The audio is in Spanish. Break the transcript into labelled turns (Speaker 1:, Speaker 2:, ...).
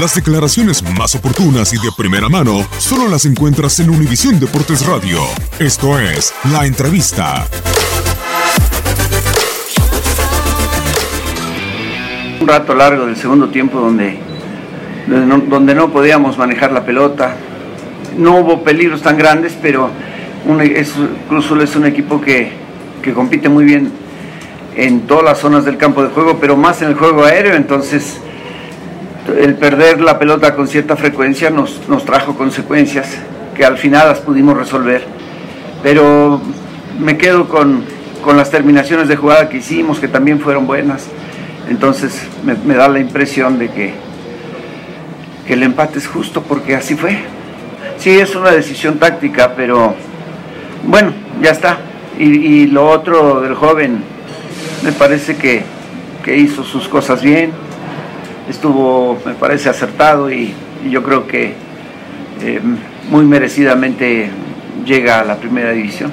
Speaker 1: Las declaraciones más oportunas y de primera mano solo las encuentras en Univisión Deportes Radio. Esto es La Entrevista.
Speaker 2: Un rato largo del segundo tiempo donde, donde, no, podíamos manejar la pelota. No hubo peligros tan grandes, pero un, es, Cruz Azul es un equipo que, que compite muy bien en todas las zonas del campo de juego, pero más en el juego aéreo, entonces el perder la pelota con cierta frecuencia nos, nos trajo consecuencias que al final las pudimos resolver. Pero me quedo con, con las terminaciones de jugada que hicimos, que también fueron buenas. Entonces me, da la impresión de que, que el empate es justo porque así fue. Sí, es una decisión táctica, pero bueno, ya está. Y, y lo otro del joven, me parece que, que hizo sus cosas bien, estuvo, me parece, acertado y, yo creo que eh, muy merecidamente llega a la primera división.